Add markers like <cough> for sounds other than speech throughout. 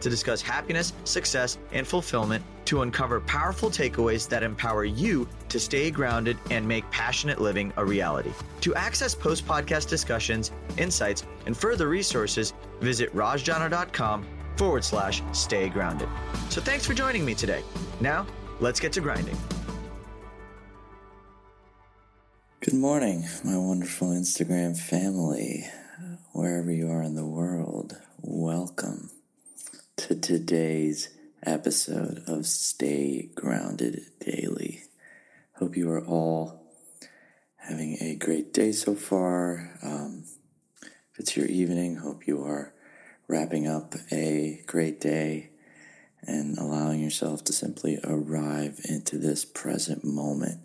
to discuss happiness, success, and fulfillment to uncover powerful takeaways that empower you to stay grounded and make passionate living a reality. To access post podcast discussions, insights, and further resources, visit rajjana.com forward slash stay grounded. So thanks for joining me today. Now, let's get to grinding. Good morning, my wonderful Instagram family, wherever you are in the world. Welcome to today's episode of Stay Grounded Daily. Hope you are all having a great day so far. Um, if it's your evening, hope you are wrapping up a great day and allowing yourself to simply arrive into this present moment.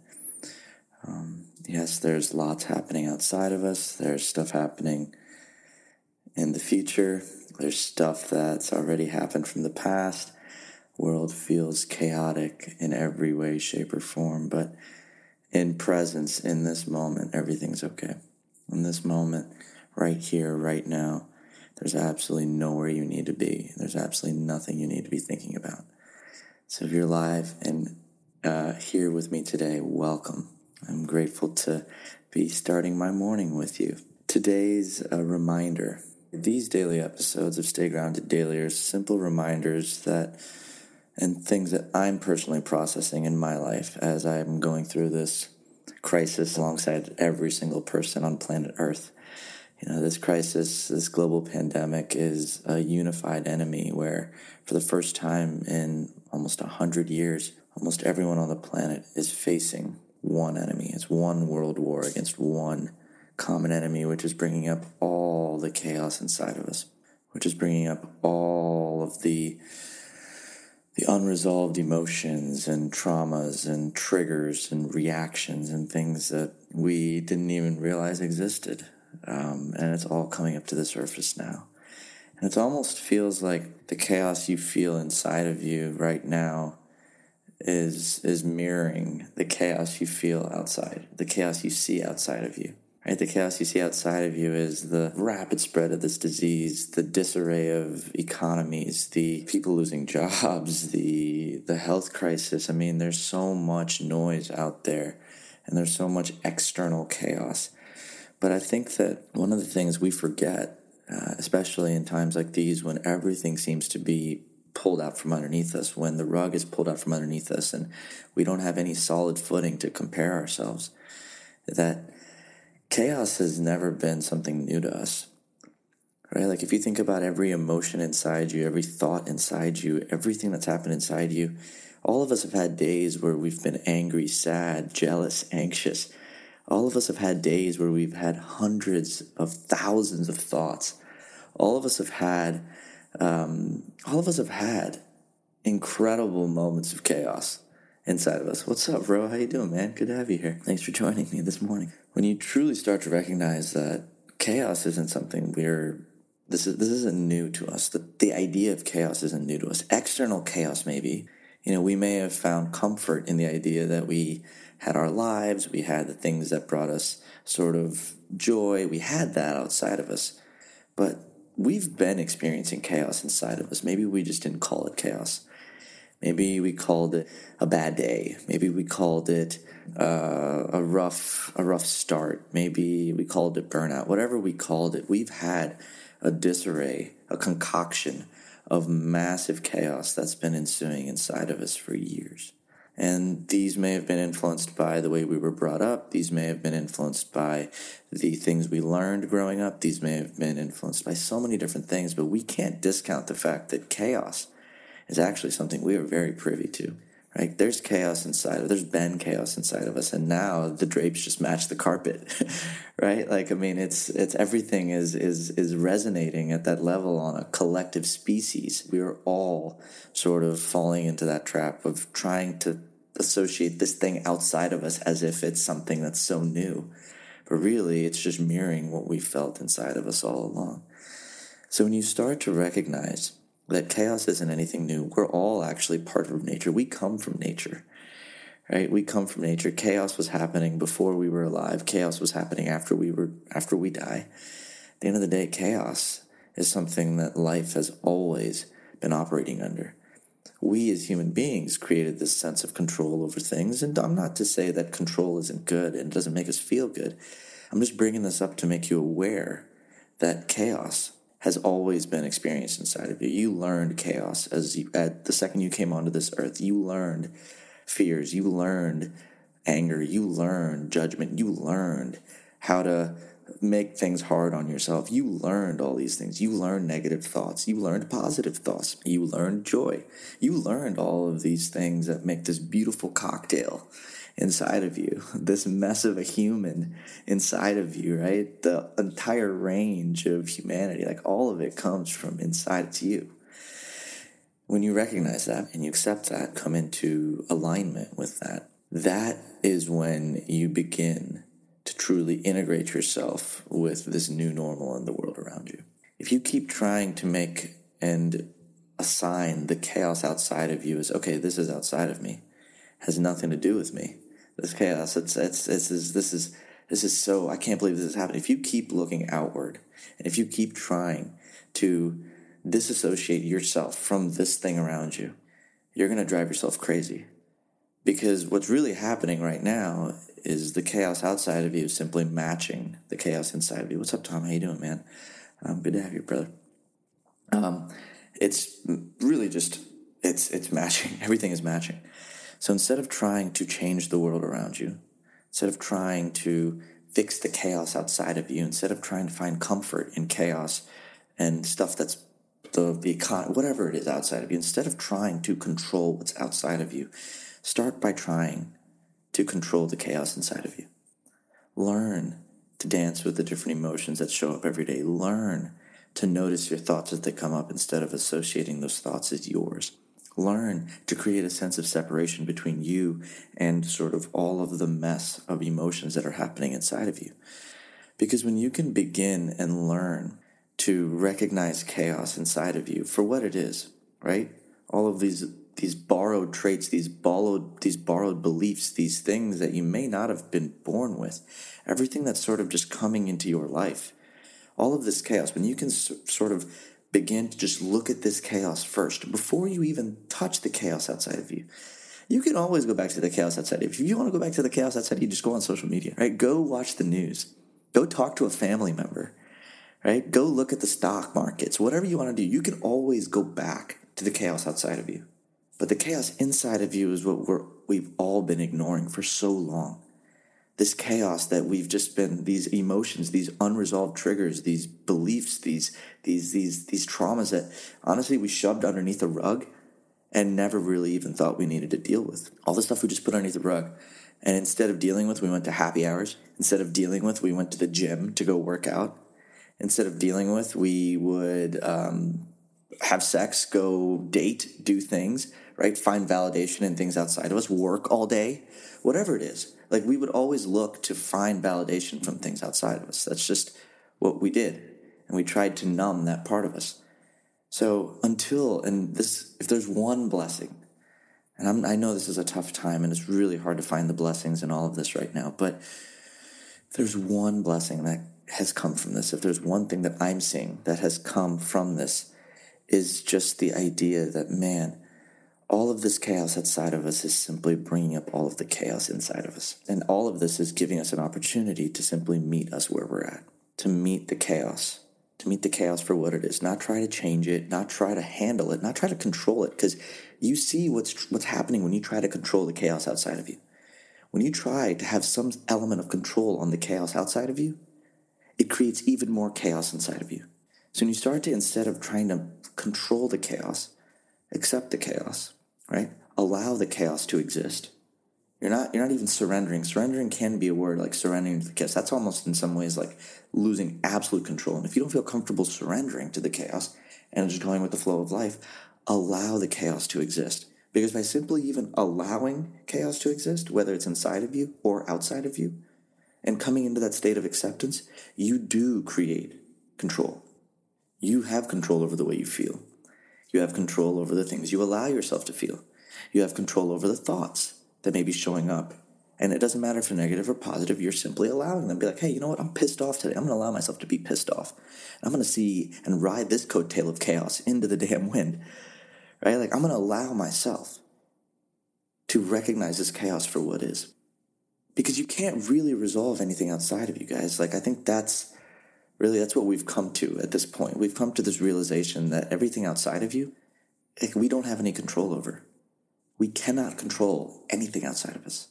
Um, yes, there's lots happening outside of us. There's stuff happening in the future. There's stuff that's already happened from the past. World feels chaotic in every way, shape, or form, but in presence, in this moment, everything's okay. In this moment, right here, right now, there's absolutely nowhere you need to be. There's absolutely nothing you need to be thinking about. So if you're live and uh, here with me today, welcome. I'm grateful to be starting my morning with you. Today's a reminder. These daily episodes of Stay Grounded Daily are simple reminders that and things that I'm personally processing in my life as I'm going through this crisis alongside every single person on planet Earth. You know, this crisis, this global pandemic is a unified enemy where for the first time in almost a hundred years, almost everyone on the planet is facing one enemy. It's one world war against one common enemy, which is bringing up all the chaos inside of us, which is bringing up all of the the unresolved emotions and traumas and triggers and reactions and things that we didn't even realize existed. Um, and it's all coming up to the surface now. And it almost feels like the chaos you feel inside of you right now is is mirroring the chaos you feel outside, the chaos you see outside of you. Right? The chaos you see outside of you is the rapid spread of this disease, the disarray of economies, the people losing <laughs> jobs, the the health crisis. I mean, there's so much noise out there and there's so much external chaos. But I think that one of the things we forget, uh, especially in times like these when everything seems to be pulled out from underneath us, when the rug is pulled out from underneath us and we don't have any solid footing to compare ourselves, that chaos has never been something new to us. Right? Like if you think about every emotion inside you, every thought inside you, everything that's happened inside you, all of us have had days where we've been angry, sad, jealous, anxious. All of us have had days where we've had hundreds of thousands of thoughts. All of us have had, um, all of us have had incredible moments of chaos inside of us. What's up, bro? How you doing, man? Good to have you here. Thanks for joining me this morning. When you truly start to recognize that chaos isn't something we're this is this isn't new to us. The the idea of chaos isn't new to us. External chaos maybe. You know, we may have found comfort in the idea that we had our lives, we had the things that brought us sort of joy, we had that outside of us. But we've been experiencing chaos inside of us. Maybe we just didn't call it chaos. Maybe we called it a bad day. Maybe we called it uh, a rough a rough start. Maybe we called it burnout. Whatever we called it, we've had a disarray, a concoction of massive chaos that's been ensuing inside of us for years. And these may have been influenced by the way we were brought up. These may have been influenced by the things we learned growing up. These may have been influenced by so many different things, but we can't discount the fact that chaos is actually something we are very privy to. Right? There's chaos inside of us. there's been chaos inside of us, and now the drapes just match the carpet. <laughs> right? Like I mean it's it's everything is is is resonating at that level on a collective species. We are all sort of falling into that trap of trying to associate this thing outside of us as if it's something that's so new. But really, it's just mirroring what we felt inside of us all along. So when you start to recognize that chaos isn't anything new, we're all actually part of nature. We come from nature, right? We come from nature. Chaos was happening before we were alive. Chaos was happening after we were after we die. At the end of the day, chaos is something that life has always been operating under. We as human beings created this sense of control over things, and I'm not to say that control isn't good and doesn't make us feel good. I'm just bringing this up to make you aware that chaos has always been experienced inside of you. You learned chaos as you, at the second you came onto this earth. You learned fears. You learned anger. You learned judgment. You learned how to make things hard on yourself. You learned all these things. You learned negative thoughts. You learned positive thoughts. You learned joy. You learned all of these things that make this beautiful cocktail inside of you, this mess of a human inside of you, right? The entire range of humanity, like all of it comes from inside to you. When you recognize that and you accept that, come into alignment with that, that is when you begin to truly integrate yourself with this new normal in the world around you. If you keep trying to make and assign the chaos outside of you as, okay, this is outside of me, has nothing to do with me, this chaos. It's it's this is this is this is so I can't believe this is happening. If you keep looking outward and if you keep trying to disassociate yourself from this thing around you, you're going to drive yourself crazy. Because what's really happening right now is the chaos outside of you simply matching the chaos inside of you. What's up, Tom? How you doing, man? Um, good to have you, brother. Um, it's really just it's it's matching. <laughs> Everything is matching. So instead of trying to change the world around you, instead of trying to fix the chaos outside of you, instead of trying to find comfort in chaos and stuff that's the, the economy, whatever it is outside of you, instead of trying to control what's outside of you, start by trying to control the chaos inside of you. Learn to dance with the different emotions that show up every day. Learn to notice your thoughts as they come up instead of associating those thoughts as yours learn to create a sense of separation between you and sort of all of the mess of emotions that are happening inside of you. Because when you can begin and learn to recognize chaos inside of you for what it is, right? All of these these borrowed traits, these borrowed these borrowed beliefs, these things that you may not have been born with, everything that's sort of just coming into your life. All of this chaos, when you can sort of begin to just look at this chaos first before you even touch the chaos outside of you. You can always go back to the chaos outside. If you want to go back to the chaos outside, you just go on social media, right? Go watch the news. Go talk to a family member, right? Go look at the stock markets. Whatever you want to do, you can always go back to the chaos outside of you. But the chaos inside of you is what we're, we've all been ignoring for so long this chaos that we've just been these emotions these unresolved triggers these beliefs these these these these traumas that honestly we shoved underneath a rug and never really even thought we needed to deal with. All the stuff we just put underneath the rug. And instead of dealing with we went to happy hours. Instead of dealing with we went to the gym to go work out. Instead of dealing with we would um, have sex go date do things right find validation in things outside of us work all day whatever it is like we would always look to find validation from things outside of us. That's just what we did. And we tried to numb that part of us. So until, and this, if there's one blessing, and I'm, i know this is a tough time and it's really hard to find the blessings in all of this right now, but there's one blessing that has come from this, if there's one thing that I'm seeing that has come from this, is just the idea that, man, all of this chaos outside of us is simply bringing up all of the chaos inside of us. And all of this is giving us an opportunity to simply meet us where we're at, to meet the chaos, to meet the chaos for what it is, not try to change it, not try to handle it, not try to control it, because you see what's, what's happening when you try to control the chaos outside of you. When you try to have some element of control on the chaos outside of you, it creates even more chaos inside of you. So when you start to, instead of trying to control the chaos, accept the chaos right? Allow the chaos to exist. You're not you're not even surrendering. Surrendering can be a word like surrendering to the chaos. That's almost in some ways like losing absolute control. And if you don't feel comfortable surrendering to the chaos and just going with the flow of life, allow the chaos to exist Because by simply even allowing chaos to exist, whether it's inside of you or outside of you, and coming into that state of acceptance, you do create control. You have control over the way you feel. You have control over the things you allow yourself to feel. You have control over the thoughts that may be showing up. And it doesn't matter if they're negative or positive, you're simply allowing them. Be like, hey, you know what? I'm pissed off today. I'm going to allow myself to be pissed off. I'm going to see and ride this coattail of chaos into the damn wind. Right? Like, I'm going to allow myself to recognize this chaos for what is. Because you can't really resolve anything outside of you guys. Like, I think that's really that's what we've come to at this point. We've come to this realization that everything outside of you, like, we don't have any control over. We cannot control anything outside of us.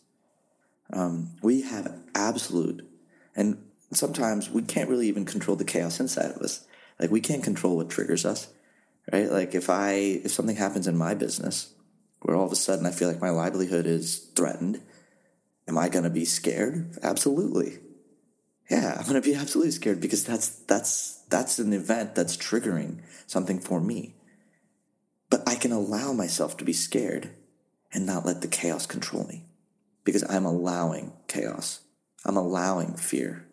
Um, we have absolute, and sometimes we can't really even control the chaos inside of us. Like we can't control what triggers us, right? Like if I if something happens in my business where all of a sudden I feel like my livelihood is threatened, am I going to be scared? Absolutely. Yeah, I'm going to be absolutely scared because that's that's that's an event that's triggering something for me. But I can allow myself to be scared and not let the chaos control me because I'm allowing chaos. I'm allowing fear.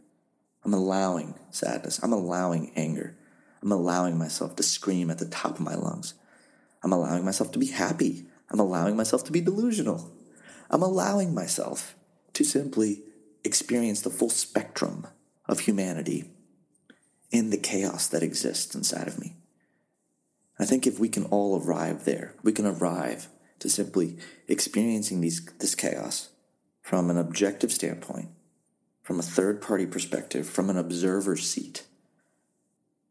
I'm allowing sadness. I'm allowing anger. I'm allowing myself to scream at the top of my lungs. I'm allowing myself to be happy. I'm allowing myself to be delusional. I'm allowing myself to simply experience the full spectrum of humanity in the chaos that exists inside of me. I think if we can all arrive there, we can arrive to simply experiencing these, this chaos from an objective standpoint, from a third party perspective, from an observer's seat,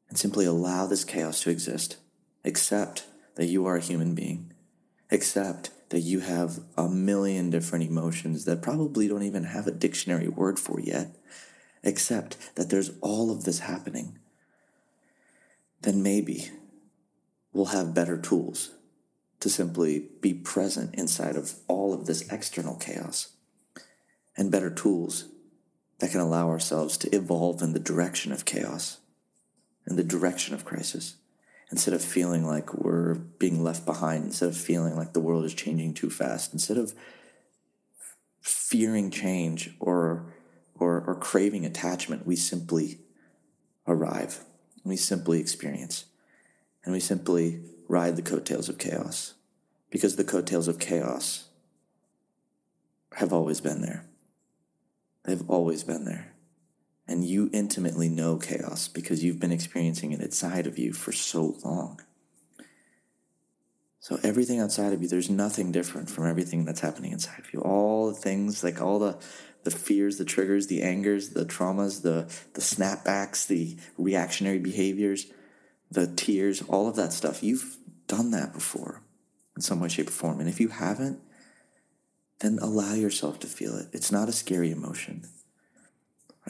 and simply allow this chaos to exist. Accept that you are a human being. Accept that you have a million different emotions that probably don't even have a dictionary word for yet. except that there's all of this happening. Then maybe we'll have better tools to simply be present inside of all of this external chaos and better tools that can allow ourselves to evolve in the direction of chaos, in the direction of crisis, instead of feeling like we're being left behind, instead of feeling like the world is changing too fast, instead of fearing change or or, or craving attachment, we simply arrive. We simply experience. And we simply ride the coattails of chaos because the coattails of chaos have always been there. They've always been there. And you intimately know chaos because you've been experiencing it inside of you for so long. So everything outside of you, there's nothing different from everything that's happening inside of you. All the things, like all the the fears, the triggers, the angers, the traumas, the the snapbacks, the reactionary behaviors, the tears, all of that stuff. You've done that before in some way, shape, or form. And if you haven't, then allow yourself to feel it. It's not a scary emotion,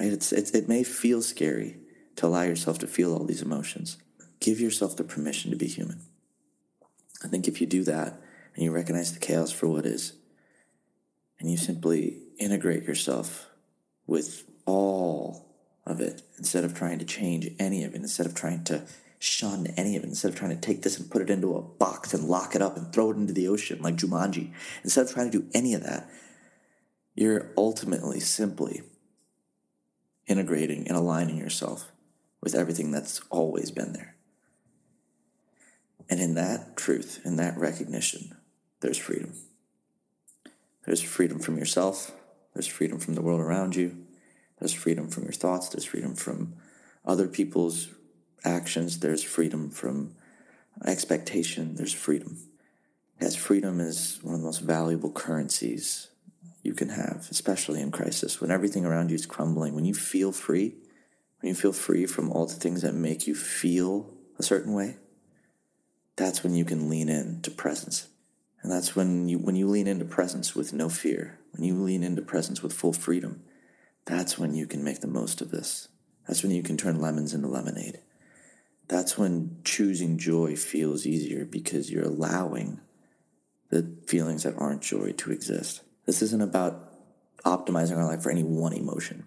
right? It's, it's, it may feel scary to allow yourself to feel all these emotions. Give yourself the permission to be human. I think if you do that and you recognize the chaos for what is, and you simply integrate yourself with all of it instead of trying to change any of it, instead of trying to shun any of it instead of trying to take this and put it into a box and lock it up and throw it into the ocean like Jumanji. Instead of trying to do any of that, you're ultimately simply integrating and aligning yourself with everything that's always been there. And in that truth, in that recognition, there's freedom. There's freedom from yourself, there's freedom from the world around you, there's freedom from your thoughts, there's freedom from other people's actions, there's freedom from expectation, there's freedom. As freedom is one of the most valuable currencies you can have, especially in crisis, when everything around you is crumbling, when you feel free, when you feel free from all the things that make you feel a certain way, that's when you can lean into presence. And that's when you when you lean into presence with no fear, when you lean into presence with full freedom, that's when you can make the most of this. That's when you can turn lemons into lemonade that's when choosing joy feels easier because you're allowing the feelings that aren't joy to exist. This isn't about optimizing our life for any one emotion.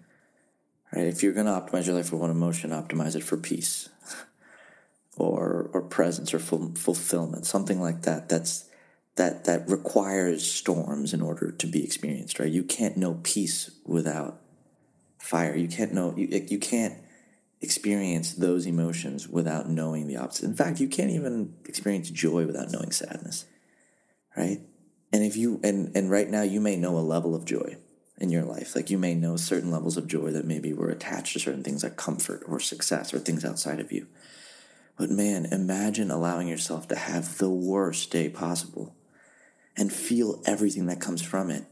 Right? If you're going to optimize your life for one emotion, optimize it for peace <laughs> or or presence or full, fulfillment, something like that. That's that that requires storms in order to be experienced, right? You can't know peace without fire. You can't know you you can't experience those emotions without knowing the opposite. In fact, you can't even experience joy without knowing sadness. Right? And if you and and right now you may know a level of joy in your life. Like you may know certain levels of joy that maybe were attached to certain things like comfort or success or things outside of you. But man, imagine allowing yourself to have the worst day possible and feel everything that comes from it.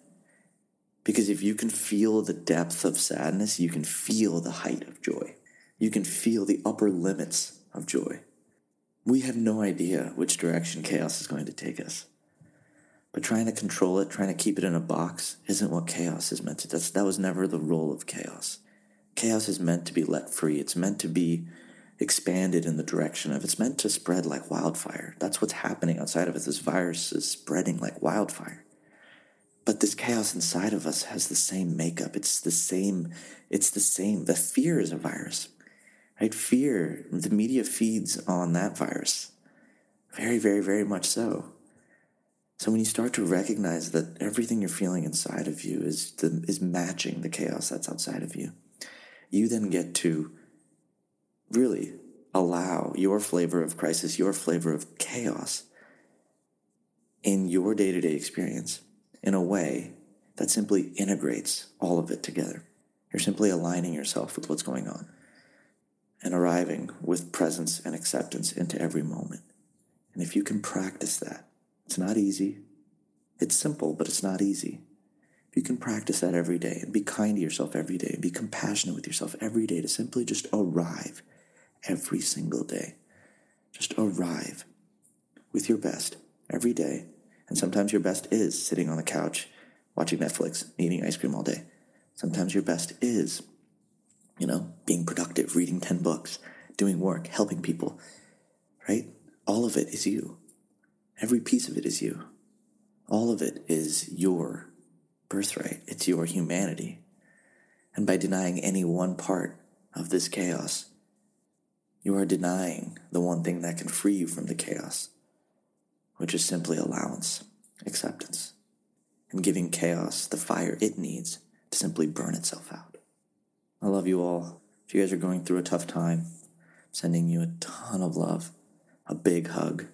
Because if you can feel the depth of sadness, you can feel the height of joy. You can feel the upper limits of joy. We have no idea which direction chaos is going to take us. But trying to control it, trying to keep it in a box, isn't what chaos is meant to. That's, that was never the role of chaos. Chaos is meant to be let free. It's meant to be expanded in the direction of it's meant to spread like wildfire. That's what's happening outside of us. This virus is spreading like wildfire. But this chaos inside of us has the same makeup. It's the same, it's the same. The fear is a virus. Right? Fear, the media feeds on that virus. Very, very, very much so. So when you start to recognize that everything you're feeling inside of you is the, is matching the chaos that's outside of you, you then get to really allow your flavor of crisis, your flavor of chaos in your day to day experience in a way that simply integrates all of it together. You're simply aligning yourself with what's going on and arriving with presence and acceptance into every moment. And if you can practice that, it's not easy. It's simple, but it's not easy. If you can practice that every day and be kind to yourself every day and be compassionate with yourself every day to simply just arrive every single day. Just arrive with your best every day. And sometimes your best is sitting on the couch watching Netflix, eating ice cream all day. Sometimes your best is, you know, being productive, reading 10 books, doing work, helping people, right? All of it is you. Every piece of it is you. All of it is your birthright. It's your humanity. And by denying any one part of this chaos, you are denying the one thing that can free you from the chaos, which is simply allowance, acceptance, and giving chaos the fire it needs to simply burn itself out. I love you all. If you guys are going through a tough time, I'm sending you a ton of love, a big hug.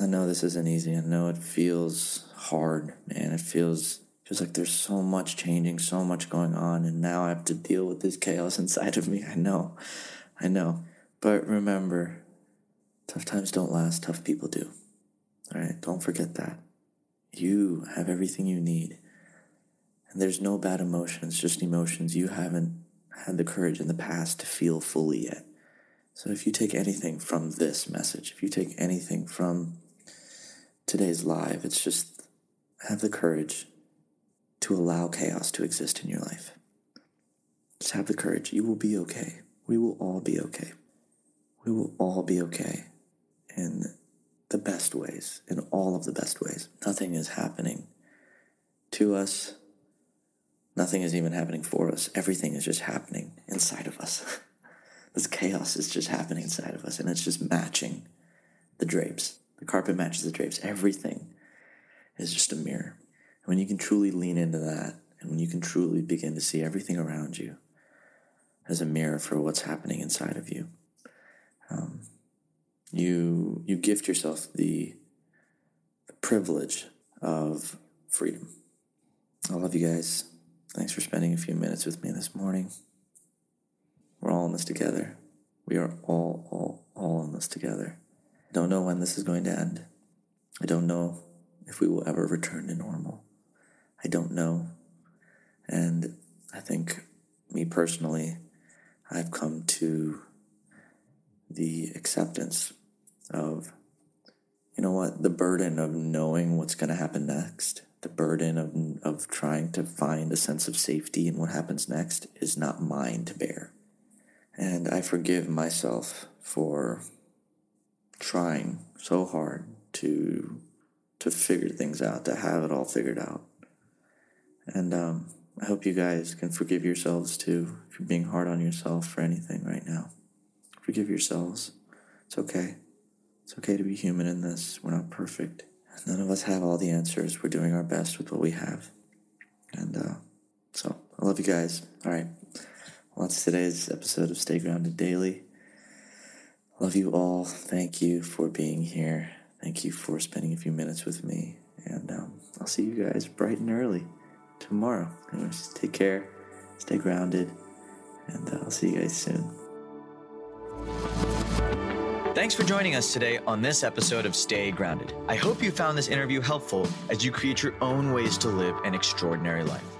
I know this isn't easy. I know it feels hard, man. It feels feels like there's so much changing, so much going on, and now I have to deal with this chaos <laughs> inside of me. I know. I know. But remember, tough times don't last, tough people do. All right, don't forget that. You have everything you need. And there's no bad emotions, just emotions you haven't had the courage in the past to feel fully yet. So if you take anything from this message, if you take anything from today's live, it's just have the courage to allow chaos to exist in your life. Just have the courage. You will be okay. We will all be okay we will all be okay in the best ways, in all of the best ways. Nothing is happening to us. Nothing is even happening for us. Everything is just happening inside of us. <laughs> this chaos is just happening inside of us, and it's just matching the drapes. The carpet matches the drapes. Everything is just a mirror. And when you can truly lean into that, and when you can truly begin to see everything around you as a mirror for what's happening inside of you, um, you you gift yourself the, the privilege of freedom. I love you guys. Thanks for spending a few minutes with me this morning. We're all in this together. We are all, all, all in this together. I don't know when this is going to end. I don't know if we will ever return to normal. I don't know. And I think, me personally, I've come to the acceptance of, you know what, the burden of knowing what's going to happen next, the burden of, of trying to find a sense of safety in what happens next is not mine to bear. And I forgive myself for trying so hard to to figure things out, to have it all figured out. And um, I hope you guys can forgive yourselves too you're being hard on yourself for anything right now. Forgive yourselves. It's okay. It's okay to be human in this. We're not perfect. none of us have all the answers. We're doing our best with what we have. And uh, so I love you guys. All right. That's today's episode of Stay Grounded Daily. Love you all. Thank you for being here. Thank you for spending a few minutes with me. And um, I'll see you guys bright and early tomorrow. Anyways, take care, stay grounded, and uh, I'll see you guys soon. Thanks for joining us today on this episode of Stay Grounded. I hope you found this interview helpful as you create your own ways to live an extraordinary life.